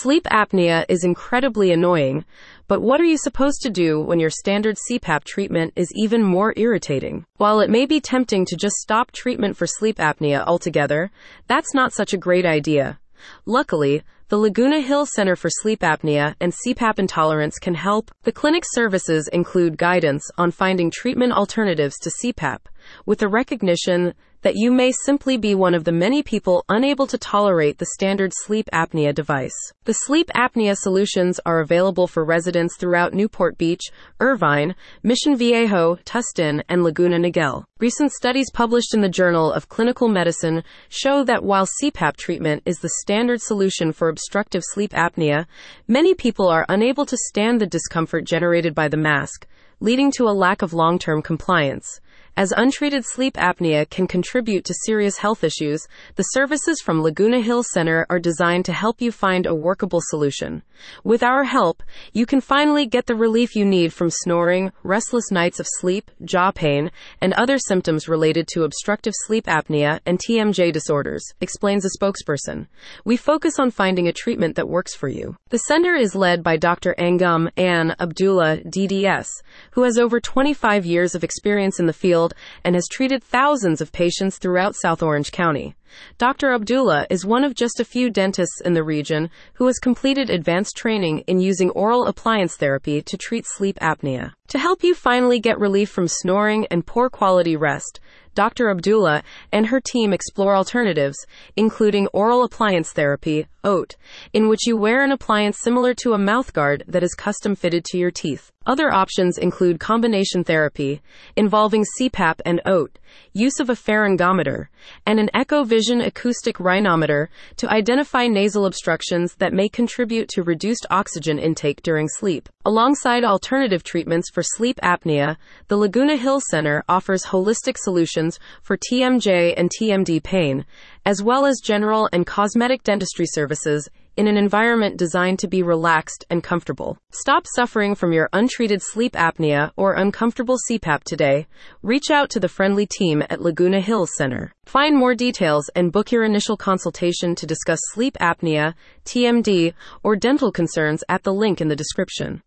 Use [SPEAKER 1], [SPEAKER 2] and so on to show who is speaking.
[SPEAKER 1] Sleep apnea is incredibly annoying, but what are you supposed to do when your standard CPAP treatment is even more irritating? While it may be tempting to just stop treatment for sleep apnea altogether, that's not such a great idea. Luckily, the Laguna Hills Center for Sleep Apnea and CPAP Intolerance can help. The clinic's services include guidance on finding treatment alternatives to CPAP, with the recognition that you may simply be one of the many people unable to tolerate the standard sleep apnea device. The sleep apnea solutions are available for residents throughout Newport Beach, Irvine, Mission Viejo, Tustin, and Laguna Niguel. Recent studies published in the Journal of Clinical Medicine show that while CPAP treatment is the standard solution for obstructive sleep apnea, many people are unable to stand the discomfort generated by the mask, leading to a lack of long term compliance. As untreated sleep apnea can contribute to serious health issues, the services from Laguna Hills Center are designed to help you find a workable solution. With our help, you can finally get the relief you need from snoring, restless nights of sleep, jaw pain, and other symptoms related to obstructive sleep apnea and TMJ disorders, explains a spokesperson. We focus on finding a treatment that works for you. The center is led by Dr. Angum Ann Abdullah, DDS, who has over 25 years of experience in the field and has treated thousands of patients throughout South Orange County. Dr. Abdullah is one of just a few dentists in the region who has completed advanced training in using oral appliance therapy to treat sleep apnea. To help you finally get relief from snoring and poor quality rest, Dr. Abdullah and her team explore alternatives, including oral appliance therapy, OAT, in which you wear an appliance similar to a mouthguard that is custom fitted to your teeth. Other options include combination therapy, involving CPAP and OAT, use of a pharyngometer, and an Eccovision acoustic rhinometer to identify nasal obstructions that may contribute to reduced oxygen intake during sleep. Alongside alternative treatments for sleep apnea, the Laguna Hills Center offers holistic solutions for TMJ and TMD pain, as well as general and cosmetic dentistry services in an environment designed to be relaxed and comfortable. Stop suffering from your untreated sleep apnea or uncomfortable CPAP today. Reach out to the friendly team at Laguna Hills Center. Find more details and book your initial consultation to discuss sleep apnea, TMD, or dental concerns at the link in the description.